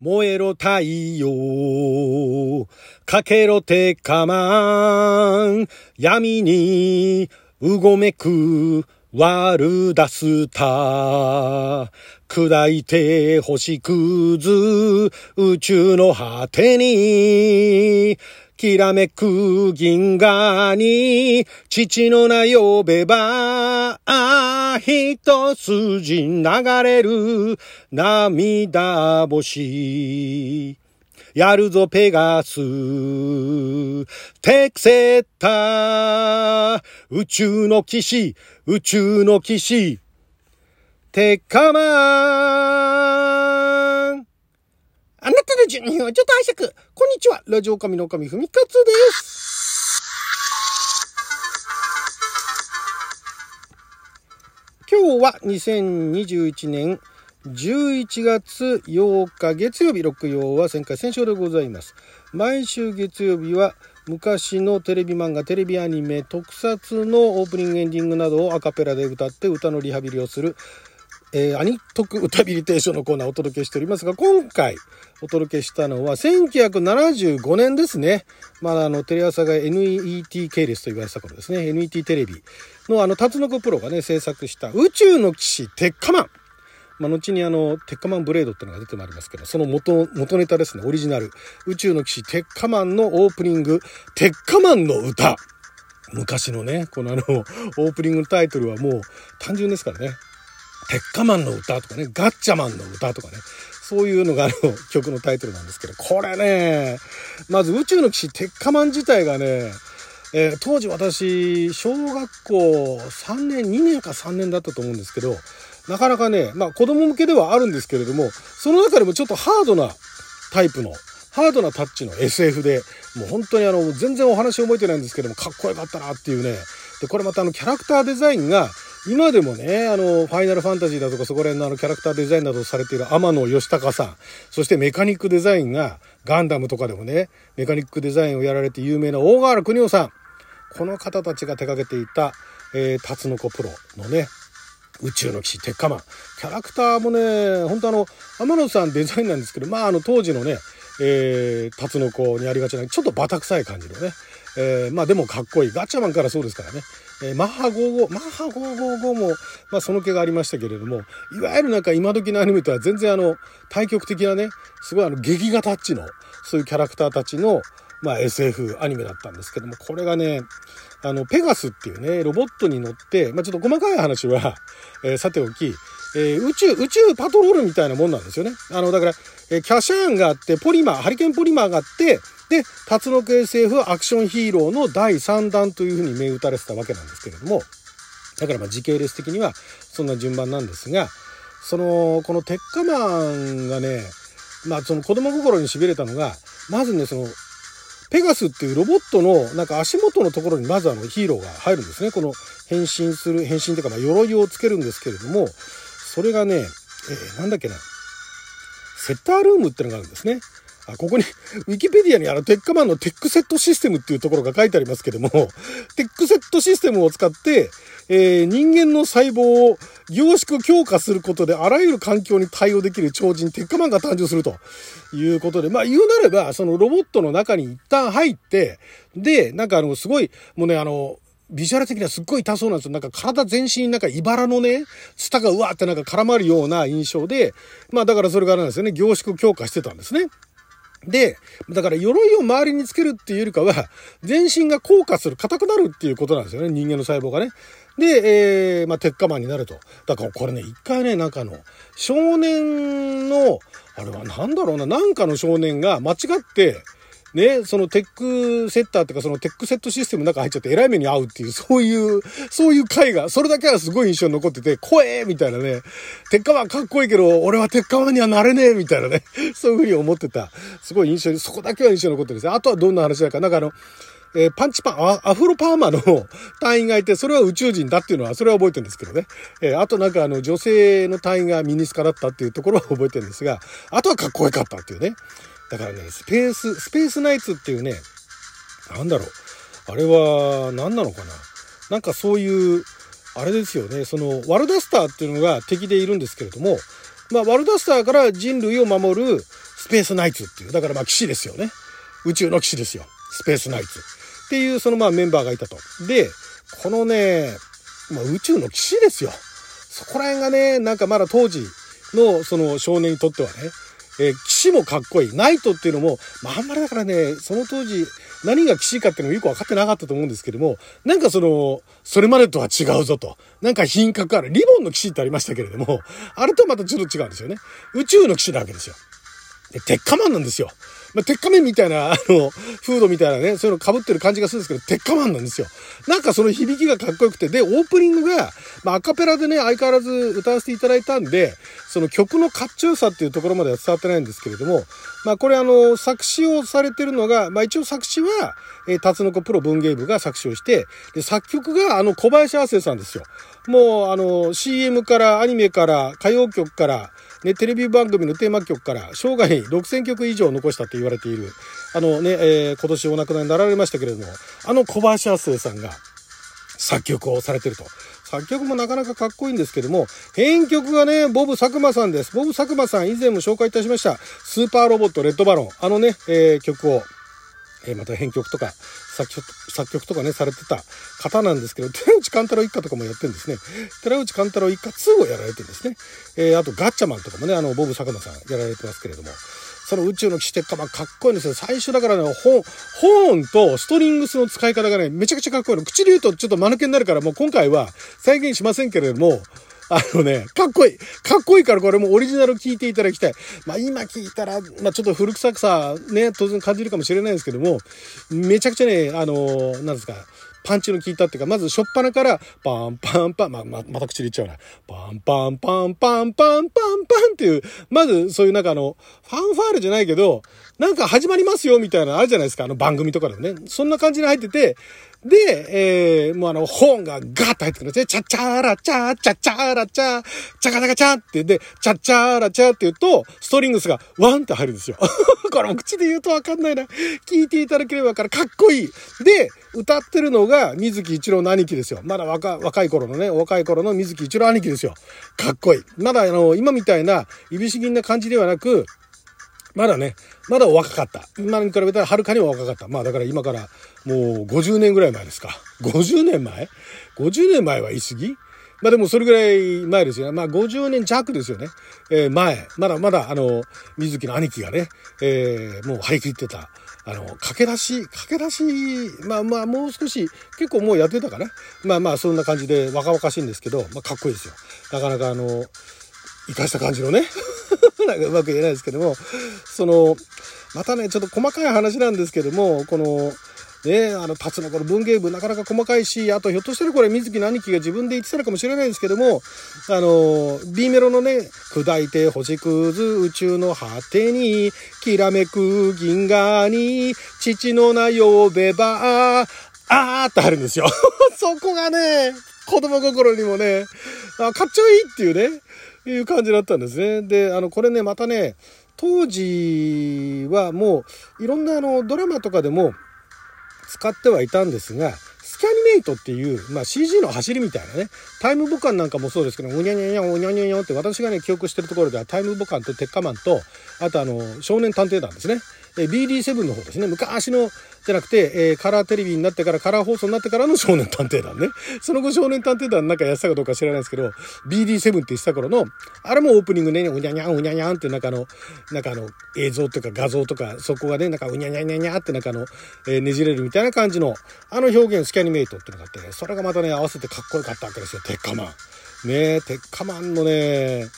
燃えろ太陽。かけろてかまん。闇にうごめく。悪出すた。砕いて星屑。宇宙の果てに。きらめく銀河に、父の名呼べば、あ一筋流れる涙星。やるぞペガス。テクセッタ。宇宙の騎士、宇宙の騎士。テカマン。あなたの順位はちょっと拝借。こんにちは。ラジオ神の神ふみかつです。今日は2021年11月8日月曜日、六曜は旋回戦勝でございます。毎週月曜日は昔のテレビ漫画、テレビアニメ、特撮のオープニングエンディングなどをアカペラで歌って歌のリハビリをするえー、アニトク歌ビリテーションのコーナーをお届けしておりますが、今回お届けしたのは1975年ですね。まあ、あの、テレ朝が NET 系列と言われてた頃ですね。NET テレビのあの、タツノコプロがね、制作した宇宙の騎士鉄火マン。まあ、後にあの、鉄火マンブレードってのが出てまいりますけど、その元、元ネタですね、オリジナル。宇宙の騎士鉄火マンのオープニング、鉄火マンの歌。昔のね、このあの、オープニングのタイトルはもう単純ですからね。鉄火マンの歌とかね、ガッチャマンの歌とかね、そういうのがあの曲のタイトルなんですけど、これね、まず宇宙の騎士鉄火マン自体がね、えー、当時私、小学校3年、2年か3年だったと思うんですけど、なかなかね、まあ子供向けではあるんですけれども、その中でもちょっとハードなタイプの、ハードなタッチの SF で、もう本当にあの、全然お話覚えてないんですけども、かっこよかったなっていうね。で、これまたあの、キャラクターデザインが、今でもね、あの、ファイナルファンタジーだとかそこら辺のあのキャラクターデザインなどされている天野義隆さん、そしてメカニックデザインがガンダムとかでもね、メカニックデザインをやられて有名な大河原邦夫さん。この方たちが手掛けていた、えー、タツノコプロのね、宇宙の騎士鉄火マン。キャラクターもね、本当あの、天野さんデザインなんですけど、まああの当時のね、えー、タツノコにありがちな、ちょっとバタ臭い感じのね、えー、まあでもかっこいい。ガチャマンからそうですからね。えー、マッハ55、マッハ555も、まあその気がありましたけれども、いわゆるなんか今時のアニメとは全然あの、対極的なね、すごいあの、劇画タッチの、そういうキャラクターたちの、まあ SF アニメだったんですけども、これがね、あの、ペガスっていうね、ロボットに乗って、まあちょっと細かい話は、えー、さておき、えー、宇宙、宇宙パトロールみたいなもんなんですよね。あの、だから、えー、キャシャーンがあって、ポリマー、ハリケーンポリマーがあって、で、辰野 SF アクションヒーローの第3弾というふうに銘打たれてたわけなんですけれども、だからまあ時系列的にはそんな順番なんですが、その、この鉄火マンがね、まあその子供心に痺れたのが、まずね、その、ペガスっていうロボットのなんか足元のところにまずあのヒーローが入るんですね。この変身する、変身というかまあ鎧をつけるんですけれども、それがね、えー、なんだっけな、セッタールームってのがあるんですね。あ、ここに、ウィキペディアにあの、テッカマンのテックセットシステムっていうところが書いてありますけども、テックセットシステムを使って、えー、人間の細胞を凝縮強化することであらゆる環境に対応できる超人、テッカマンが誕生するということで、まあ言うなれば、そのロボットの中に一旦入って、で、なんかあの、すごい、もうね、あの、ビジュアル的にはすっごい痛そうなんですよ。なんか体全身になんか茨のね、ツタがうわーってなんか絡まるような印象で、まあだからそれがなんですよね、凝縮強化してたんですね。で、だから鎧を周りにつけるっていうよりかは、全身が硬化する、硬くなるっていうことなんですよね、人間の細胞がね。で、えー、まあ、鉄火マンになると。だからこれね、一回ね、なんかの、少年の、あれはなんだろうな、なんかの少年が間違って、ね、そのテックセッターってかそのテックセットシステムの中入っちゃって偉い目に遭うっていう、そういう、そういう回が、それだけはすごい印象に残ってて、怖えみたいなね、鉄火マンかっこいいけど、俺は鉄火マンにはなれねえみたいなね、そういうふうに思ってた、すごい印象に、そこだけは印象に残ってるんですね。あとはどんな話だか、なんかあの、えー、パンチパン、アフロパーマの 隊員がいて、それは宇宙人だっていうのは、それは覚えてるんですけどね。えー、あとなんかあの、女性の隊員がミニスカだったっていうところは覚えてるんですが、あとはかっこよかったっていうね。だからね、スペース、スペースナイツっていうね、なんだろう。あれは、何なのかな。なんかそういう、あれですよね、その、ワルダスターっていうのが敵でいるんですけれども、まあ、ワルダスターから人類を守るスペースナイツっていう、だからまあ騎士ですよね。宇宙の騎士ですよ。スペースナイツ。っていうそのまあメンバーがいたと。で、このね、まあ、宇宙の騎士ですよ。そこら辺がね、なんかまだ当時のその少年にとってはね、えー、騎士もかっこいい。ナイトっていうのも、まあ、あんまりだからね、その当時、何が騎士かっていうのもよく分かってなかったと思うんですけども、なんかその、それまでとは違うぞと。なんか品格ある。リボンの騎士ってありましたけれども、あれとはまたちょっと違うんですよね。宇宙の騎士なわけですよ。で、鉄火マンなんですよ。まあ、鉄仮面みたいな、あの、フードみたいなね、そういうの被ってる感じがするんですけど、鉄火マンなんですよ。なんかその響きがかっこよくて、で、オープニングが、まあ、アカペラでね、相変わらず歌わせていただいたんで、その曲のかっちょよさっていうところまでは伝わってないんですけれども、まあ、これあの、作詞をされてるのが、まあ、一応作詞は、えー、タツノコプロ文芸部が作詞をして、で、作曲があの小林亜生さんですよ。もうあの、CM からアニメから歌謡曲から、ね、テレビ番組のテーマ曲から生涯6000曲以上残したと言われている、あのね、えー、今年お亡くなりになられましたけれども、あの小林亜生さんが作曲をされてると。作曲もなかなかかっこいいんですけども、編曲がね、ボブ佐久間さんです。ボブ佐久間さん以前も紹介いたしました、スーパーロボットレッドバロン。あのね、えー、曲を、えー、また編曲とか作曲、作曲とかね、されてた方なんですけど、寺内勘太郎一家とかもやってるんですね。寺内勘太郎一家2をやられてるんですね。えー、あとガッチャマンとかもね、あの、ボブ佐久間さんやられてますけれども、その宇宙の騎士鉄火マンかっこいいんですよ。最初だからね、ホホーンとストリングスの使い方がね、めちゃくちゃかっこいいの。口で言うとちょっと間抜けになるから、もう今回は再現しませんけれども、あのね、かっこいい。かっこいいからこれもオリジナル聞いていただきたい。まあ今聞いたら、まあちょっと古臭くさ、ね、当然感じるかもしれないですけども、めちゃくちゃね、あの、なんですか、パンチの効いたっていうか、まず初っ端から、パンパンパン、ま、ま、また口で言っちゃうな。パンパンパンパンパンパンパンっていう、まずそういうなんかあの、ファンファーレじゃないけど、なんか始まりますよみたいなのあるじゃないですか。あの番組とかでもね。そんな感じに入ってて、で、えー、もうあの、本がガーッと入ってくるんですね。チャッチャーラチャー、チャッチャーラチャー、チャカチャカチャーって、で、チャッチャーラチャーって言うと、ストリングスがワンって入るんですよ。これも口で言うとわかんないな。聞いていただければわかる。かっこいい。で、歌ってるのが水木一郎の兄貴ですよ。まだ若若い頃のね、若い頃の水木一郎兄貴ですよ。かっこいい。まだあの、今みたいな、いびし銀な感じではなく、まだね、まだ若かった。今に比べたらはるかに若かった。まあだから今からもう50年ぐらい前ですか。50年前 ?50 年前は言い過ぎ？まあでもそれぐらい前ですよ。まあ50年弱ですよね。えー、前。まだまだあの、水木の兄貴がね、えー、もう張り切ってた。あの、駆け出し、駆け出し、まあまあもう少し、結構もうやってたかな。まあまあそんな感じで若々しいんですけど、まあかっこいいですよ。なかなかあの、生かした感じのね なんかうまく言えないですけども、その、またね、ちょっと細かい話なんですけども、この、ね、あの、タツノコの文芸部なかなか細かいし、あとひょっとしたらこれ水木の兄貴が自分で言ってたのかもしれないんですけども、あの、B メロのね、砕いて星屑宇宙の果てに、きらめく銀河に、父の名呼べば、あーってあるんですよ。そこがね、子供心にもね、あ、かっちょいいっていうね、いう感じだったんですね。で、あの、これね、またね、当時はもういろんなあのドラマとかでも使ってはいたんですが、スキャニメイトっていう、まあ、CG の走りみたいなね、タイムボカンなんかもそうですけど、うにゃにゃにゃ、うにゃにゃにゃって私がね、記憶してるところではタイムボカンと鉄火マンと、あとあの、少年探偵団ですね。BD7 の方ですね。昔のじゃなくて、えー、カラーテレビになってから、カラー放送になってからの少年探偵団ね。その後少年探偵団なんかやってたかどうか知らないですけど、BD7 って言ってた頃の、あれもオープニングね、うにゃにゃん、うにゃにゃんってなんかあの、なんかあの、映像とか画像とか、そこがね、なんかうにゃにゃにゃにゃってなんかあの、えー、ねじれるみたいな感じの、あの表現、スキャニメイトっていうのがあって、それがまたね、合わせてかっこよかったわけですよ、鉄火マン。ねえ鉄火マンのね、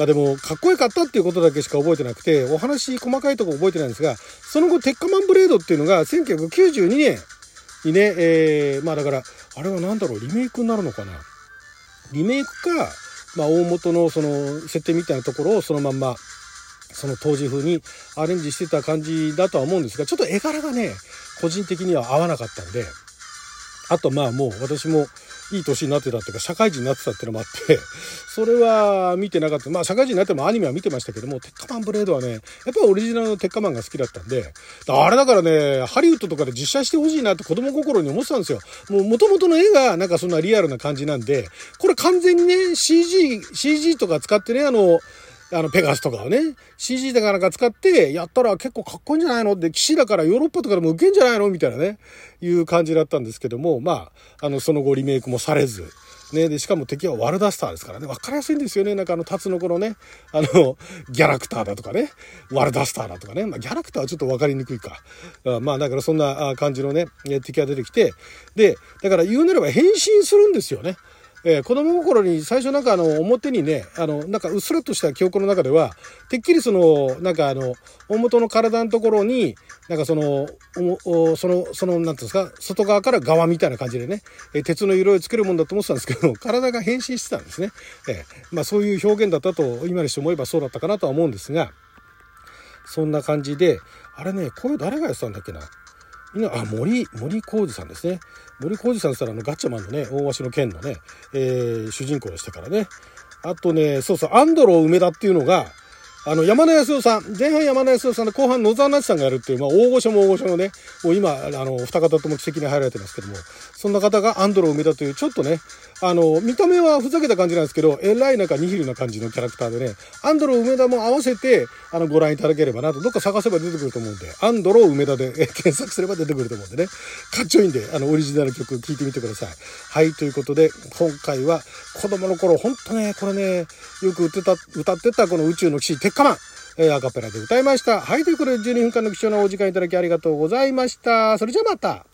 まあでも、かっこよかったっていうことだけしか覚えてなくて、お話細かいとこ覚えてないんですが、その後、鉄火マンブレードっていうのが1992年にね、えー、まあだから、あれは何だろう、リメイクになるのかな？リメイクか、まあ大元のその設定みたいなところをそのまんま、その当時風にアレンジしてた感じだとは思うんですが、ちょっと絵柄がね、個人的には合わなかったんで、あとまあもう私もいい年になってたっていうか社会人になってたっていうのもあって それは見てなかった。まあ社会人になってもアニメは見てましたけども鉄火マンブレードはねやっぱりオリジナルの鉄火マンが好きだったんであれだからねハリウッドとかで実写してほしいなって子供心に思ってたんですよ。もう元々の絵がなんかそんなリアルな感じなんでこれ完全にね CG CG とか使ってねあのあの、ペガスとかをね、CG だかなんか使って、やったら結構かっこいいんじゃないの？で、騎士だからヨーロッパとかでも受けんじゃないの？みたいなね、いう感じだったんですけども、まあ、あの、その後リメイクもされず、ね、で、しかも敵はワルダスターですからね、わかりやすいんですよね。なんかあの、タツノコのね、あの、ギャラクターだとかね、ワルダスターだとかね、まあ、ギャラクターはちょっとわかりにくいか。まあ、だからそんな感じのね、敵が出てきて、で、だから言うなれば変身するんですよね。えー、子供心に最初なんかあの表にねあのなんかうっすらとした記憶の中ではてっきりそのなんかあの大元の体のところになんかそのおそのそのなんていうんですか外側から側みたいな感じでね、え、鉄の色をつけるもんだと思ってたんですけど 体が変身してたんですね、えー、まあ、そういう表現だったと今にして思えばそうだったかなとは思うんですがそんな感じであれねこれ誰がやってたんだっけな？あ森森浩二さんですね。森浩二さんって言ったらあのガッチャマンのね大鷲の剣のね、えー、主人公でしたからね。あとねそうそうアンドロ梅田っていうのがあの、山田康夫さん、前半山田康夫さんで後半野沢那智さんがやるっていう、まあ、大御所も大御所のね、もう今、あの、二方とも奇跡に入られてますけども、そんな方がアンドロ梅田という、ちょっとね、あの、見た目はふざけた感じなんですけど、えらいなんかニヒルな感じのキャラクターでね、アンドロ梅田も合わせて、あの、ご覧いただければなと、どっか探せば出てくると思うんで、アンドロ梅田で検索すれば出てくると思うんでね、かっちょいいんで、あの、オリジナル曲聴いてみてください。はい、ということで、今回は子供の頃、ほんとね、これね、よく歌ってた歌ってたこの宇宙の騎士、鉄火マン。えー、アカペラで歌いました。はい、ということで12分間の貴重なお時間いただきありがとうございました。それじゃあまた。